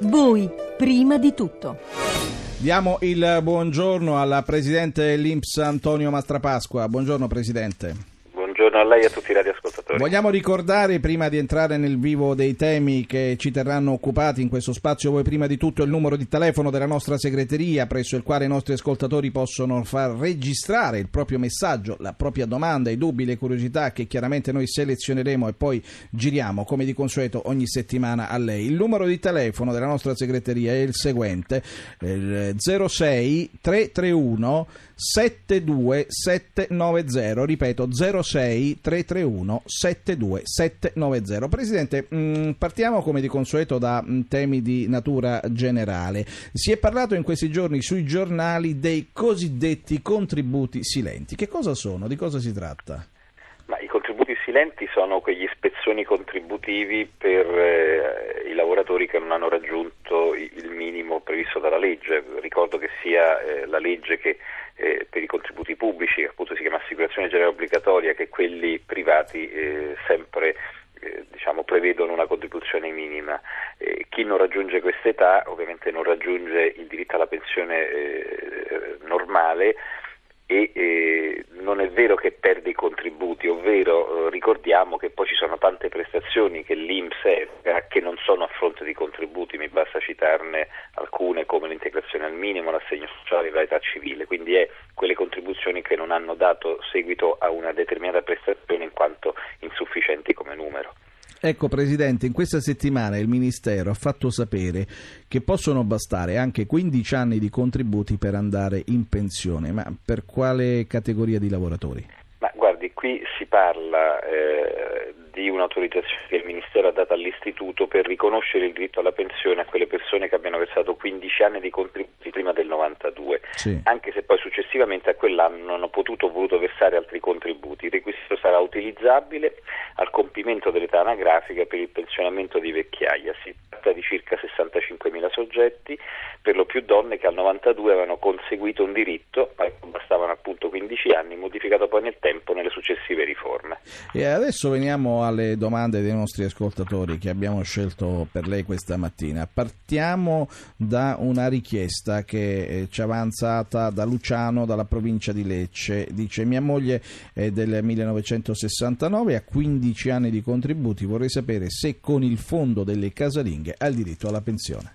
Voi, prima di tutto. Diamo il buongiorno alla Presidente dell'Inps Antonio Mastrapasqua. Buongiorno Presidente. Buongiorno a lei e a tutti i radioascoltatori. Vogliamo ricordare, prima di entrare nel vivo dei temi che ci terranno occupati in questo spazio, voi prima di tutto il numero di telefono della nostra segreteria presso il quale i nostri ascoltatori possono far registrare il proprio messaggio, la propria domanda, i dubbi, le curiosità che chiaramente noi selezioneremo e poi giriamo come di consueto ogni settimana a lei. Il numero di telefono della nostra segreteria è il seguente, il 06 331 72790, ripeto 06 331 72790. Presidente, mm, partiamo come di consueto da mm, temi di natura generale. Si è parlato in questi giorni sui giornali dei cosiddetti contributi silenti. Che cosa sono? Di cosa si tratta? Ma I contributi silenti sono quegli spezzoni contributivi per eh, i lavoratori che non hanno raggiunto il minimo previsto dalla legge. Ricordo che sia eh, la legge che eh, per i contributi pubblici, che appunto si chiama assicurazione generale obbligatoria, che quelli privati eh, sempre eh, diciamo, prevedono una contribuzione minima. Eh, chi non raggiunge questa età ovviamente non raggiunge il diritto alla pensione eh, normale e non è vero che perde i contributi, ovvero eh, ricordiamo che poi ci sono tante prestazioni che l'Inps eroga che non sono a fronte di contributi, mi basta citarne alcune come l'integrazione al minimo, l'assegno sociale e l'età civile, quindi è quelle contribuzioni che non hanno dato seguito a una determinata prestazione in quanto. Ecco Presidente, in questa settimana il Ministero ha fatto sapere che possono bastare anche 15 anni di contributi per andare in pensione, ma per quale categoria di lavoratori? Ma guardi, qui si parla eh, di un'autorizzazione che il Ministero ha dato all'Istituto per riconoscere il diritto alla pensione a quelle persone che abbiano versato 15 anni di contributi prima del 92, sì. anche se poi successivamente a quell'anno non hanno potuto o voluto versare altri contributi. Il requisito sarà utilizzabile al compimento dell'età anagrafica per il pensionamento di vecchiaia. Si tratta di circa 65.000 soggetti, per lo più donne che al 92 avevano conseguito un diritto, ma bastavano appunto 15 anni, modificato poi nel tempo nelle successive riforme. E adesso veniamo alle domande dei nostri ascoltatori che abbiamo scelto per lei questa mattina. Partiamo da una richiesta che eh, ci è avanzata da Luciano, dalla provincia di Lecce. Dice: Mia moglie è del 1969, ha 15 anni di contributi. Vorrei sapere se con il fondo delle casalinghe ha il diritto alla pensione.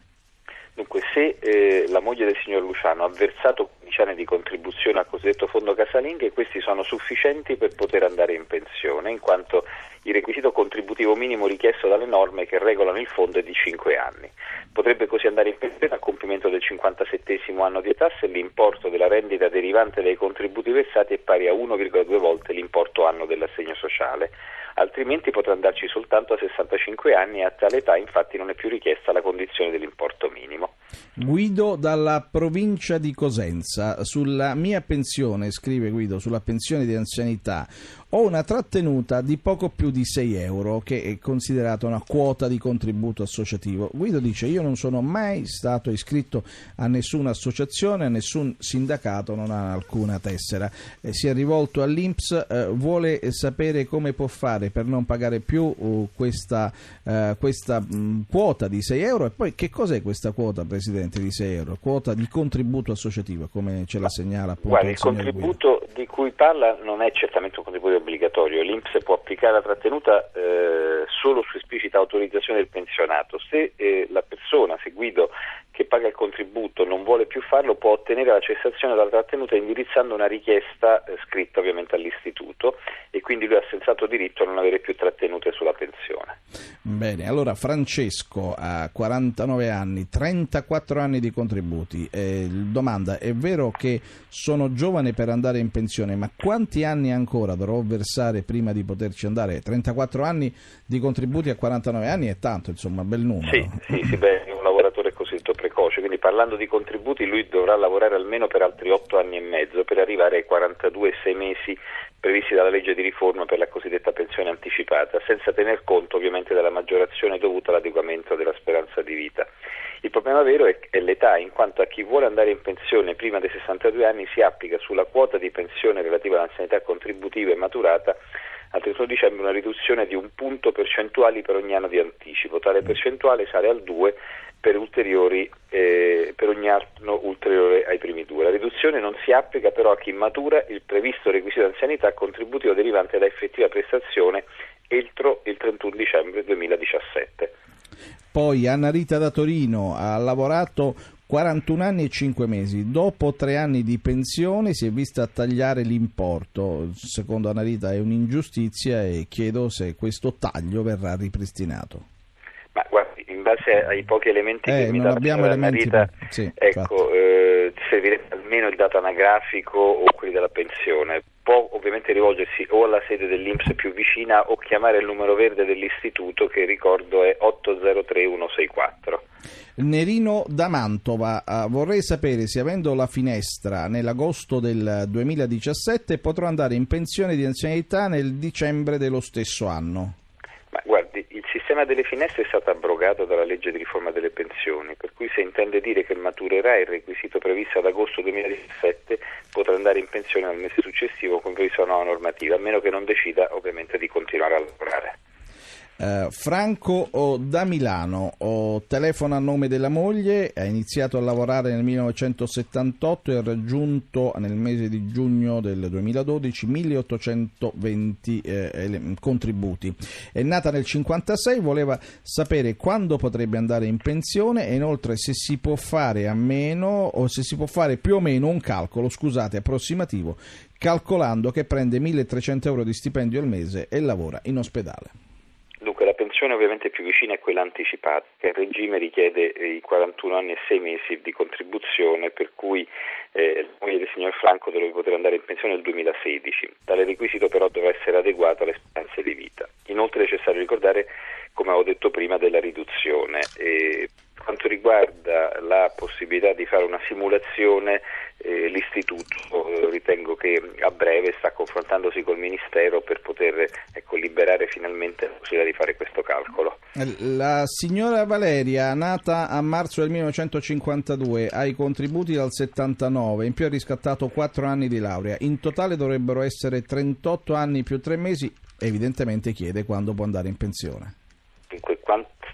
Dunque, se eh, la moglie del signor Luciano ha versato 15 anni di contribuzione al cosiddetto fondo casalinghe, questi sono sufficienti per poter andare in pensione, in quanto il requisito contributivo minimo richiesto dalle norme che regolano il fondo è di 5 anni. Potrebbe così andare in pensione a compimento del 57 anno di età se l'importo della rendita derivante dai contributi versati è pari a 1,2 volte l'importo anno dell'assegno sociale altrimenti potrà andarci soltanto a 65 anni e a tale età infatti non è più richiesta la condizione dell'importo minimo. Guido dalla provincia di Cosenza, sulla mia pensione, scrive Guido, sulla pensione di anzianità, ho una trattenuta di poco più di 6 euro, che è considerata una quota di contributo associativo. Guido dice: Io non sono mai stato iscritto a nessuna associazione, a nessun sindacato, non ha alcuna tessera. Eh, si è rivolto all'Inps, eh, vuole sapere come può fare per non pagare più uh, questa, uh, questa mh, quota di 6 euro. E poi che cos'è questa quota, Presidente, di 6 euro? Quota di contributo associativo, come ce la segnala appunto Guarda, il, il contributo Guido. di cui parla non è certamente un contributo obbligatorio, l'Inps può applicare la trattenuta eh, solo su esplicita autorizzazione del pensionato. Se eh, la persona, se Guido, paga il contributo non vuole più farlo, può ottenere la cessazione dalla trattenuta indirizzando una richiesta eh, scritta ovviamente all'istituto e quindi lui ha sensato diritto a non avere più trattenute sulla pensione. Bene, allora Francesco ha 49 anni, 34 anni di contributi. Eh, domanda, è vero che sono giovane per andare in pensione, ma quanti anni ancora dovrò versare prima di poterci andare? 34 anni di contributi a 49 anni è tanto, insomma, bel numero. Sì, sì, sì beh, un lavoratore cosiddetto precoce, quindi parlando di contributi lui dovrà lavorare almeno per altri 8 anni e mezzo per arrivare ai 42 6 mesi previsti dalla legge di riforma per la cosiddetta pensione anticipata, senza tener conto ovviamente della maggiorazione dovuta all'adeguamento della speranza di vita. Il problema vero è, l'età, in quanto a chi vuole andare in pensione prima dei 62 anni si applica sulla quota di pensione relativa all'anzianità contributiva e maturata al 31 dicembre una riduzione di un punto percentuale per ogni anno di anticipo, tale percentuale sale al 2 per, eh, per ogni anno ulteriore ai primi riduzione non si applica però a chi matura il previsto requisito di anzianità contributivo derivante da effettiva prestazione entro il 31 dicembre 2017. Poi Anna Rita da Torino ha lavorato 41 anni e 5 mesi. Dopo tre anni di pensione si è vista tagliare l'importo. Secondo Anna Rita è un'ingiustizia e chiedo se questo taglio verrà ripristinato. Ma guardi, in base ai pochi elementi eh, che mi dà la Rita, sì, ecco, eh, servirebbe almeno il dato anagrafico o quelli della pensione. Può ovviamente rivolgersi o alla sede dell'Inps più vicina o chiamare il numero verde dell'istituto che ricordo è 803164. Nerino da Mantova, uh, vorrei sapere se avendo la finestra nell'agosto del 2017 potrò andare in pensione di anzianità nel dicembre dello stesso anno. Ma guardi, il sistema delle finestre è stato abrogato dalla legge di riforma delle pensioni, per cui se intende dire che maturerà il requisito previsto ad agosto 2017 potrà andare in pensione al mese successivo con una nuova normativa, a meno che non decida ovviamente di continuare a lavorare. Uh, Franco da Milano. Telefona a nome della moglie, ha iniziato a lavorare nel 1978 e ha raggiunto nel mese di giugno del 2012 1820 eh, contributi. È nata nel 1956, voleva sapere quando potrebbe andare in pensione e inoltre se si può fare a meno o se si può fare più o meno un calcolo, scusate, approssimativo, calcolando che prende 1300 euro di stipendio al mese e lavora in ospedale pensione ovviamente più vicina è quella anticipata, che il regime richiede eh, i 41 anni e 6 mesi di contribuzione, per cui eh, moglie del signor Franco dovrebbe poter andare in pensione nel 2016. Tale requisito però dovrà essere adeguato alle speranze di vita. Inoltre è necessario ricordare, come avevo detto prima, della riduzione. E per quanto riguarda la possibilità di fare una simulazione, eh, l'Istituto eh, ritengo che a breve sta confrontandosi col Ministero per poter ecco, liberare finalmente la possibilità di fare questo calcolo. La signora Valeria, nata a marzo del 1952, ha i contributi dal 79, in più ha riscattato 4 anni di laurea. In totale dovrebbero essere 38 anni più 3 mesi. Evidentemente chiede quando può andare in pensione. Dunque,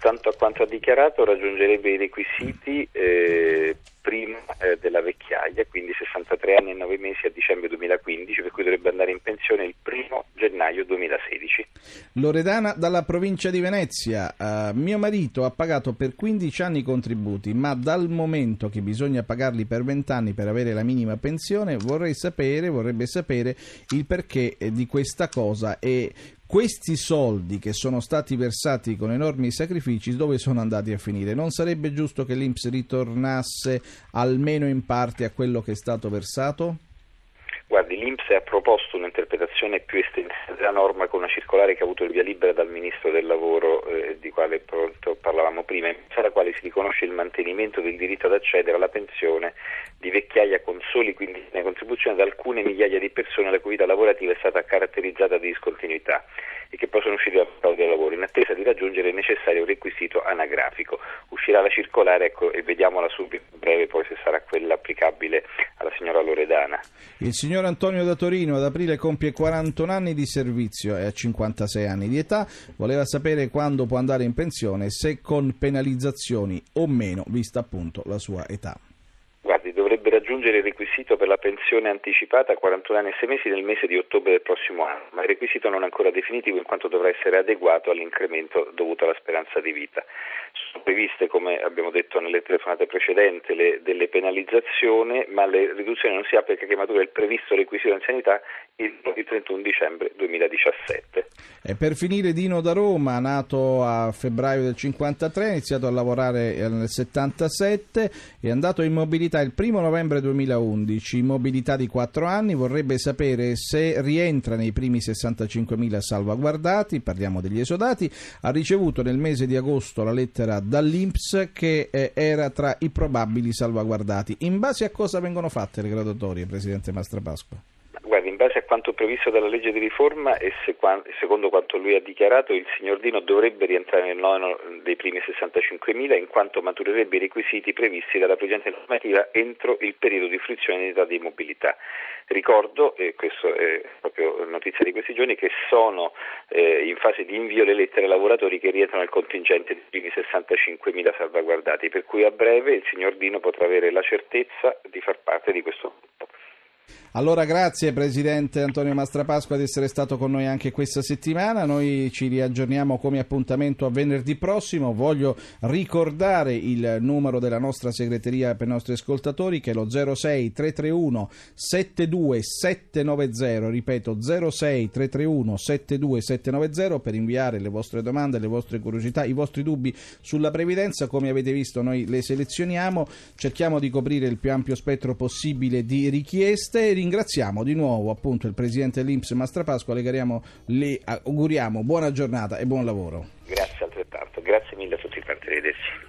tanto a quanto ha dichiarato raggiungerebbe i requisiti eh, prima eh, della vecchiaia, quindi 63 anni e 9 mesi a dicembre 2015, per cui dovrebbe andare in pensione il primo gennaio 2016. Loredana dalla provincia di Venezia, uh, mio marito ha pagato per 15 anni i contributi, ma dal momento che bisogna pagarli per 20 anni per avere la minima pensione, vorrei sapere, vorrebbe sapere il perché di questa cosa e questi soldi che sono stati versati con enormi sacrifici dove sono andati a finire? Non sarebbe giusto che l'Inps ritornasse almeno in parte a quello che è stato versato? L'Inps ha proposto un'interpretazione più estensiva della norma con una circolare che ha avuto il via libera dal Ministro del Lavoro, eh, di quale parlavamo prima, in base alla quale si riconosce il mantenimento del diritto ad accedere alla pensione di vecchiaia con soli 15 anni contribuzione ad alcune migliaia di persone la cui vita lavorativa è stata caratterizzata da discontinuità e che possono uscire dal mercato del lavoro in attesa di raggiungere il necessario requisito anagrafico. Uscirà la circolare ecco, e vediamola subito breve poi se sarà quella applicabile. Il signor Antonio da Torino ad aprile compie 41 anni di servizio e ha 56 anni di età, voleva sapere quando può andare in pensione, se con penalizzazioni o meno, vista appunto la sua età raggiungere il requisito per la pensione anticipata a 41 anni e 6 mesi nel mese di ottobre del prossimo anno, ma il requisito non è ancora definitivo in quanto dovrà essere adeguato all'incremento dovuto alla speranza di vita. Sono previste, come abbiamo detto nelle telefonate precedenti, le, delle penalizzazioni, ma le riduzioni non si applica che matura il previsto requisito di anzianità il, il 31 dicembre 2017. E per finire Dino da Roma, nato a febbraio del 53, ha iniziato a lavorare nel 77, è andato in mobilità il primo novembre 2011, mobilità di 4 anni, vorrebbe sapere se rientra nei primi 65.000 salvaguardati, parliamo degli esodati, ha ricevuto nel mese di agosto la lettera dall'Inps che eh, era tra i probabili salvaguardati. In base a cosa vengono fatte le graduatorie, Presidente Mastrapasqua? Base a quanto previsto dalla legge di riforma e secondo quanto lui ha dichiarato, il signor Dino dovrebbe rientrare nel nono dei primi 65.000 in quanto maturerebbe i requisiti previsti dalla presente normativa entro il periodo di fruizione di età di mobilità. Ricordo, e questo è proprio notizia di questi giorni, che sono eh, in fase di invio le lettere ai lavoratori che rientrano nel contingente dei primi 65.000 salvaguardati, per cui a breve il signor Dino potrà avere la certezza di far parte di questo. Allora grazie Presidente Antonio Mastrapasqua di essere stato con noi anche questa settimana, noi ci riaggiorniamo come appuntamento a venerdì prossimo, voglio ricordare il numero della nostra segreteria per i nostri ascoltatori che è lo 06 331 72 790, ripeto 06 331 72 790 per inviare le vostre domande, le vostre curiosità, i vostri dubbi sulla previdenza, come avete visto noi le selezioniamo, cerchiamo di coprire il più ampio spettro possibile di richieste ringraziamo di nuovo appunto il presidente dell'Inps Mastrapasqua, le, le auguriamo buona giornata e buon lavoro. Grazie altrettanto, grazie mille a tutti quanti, arrivederci.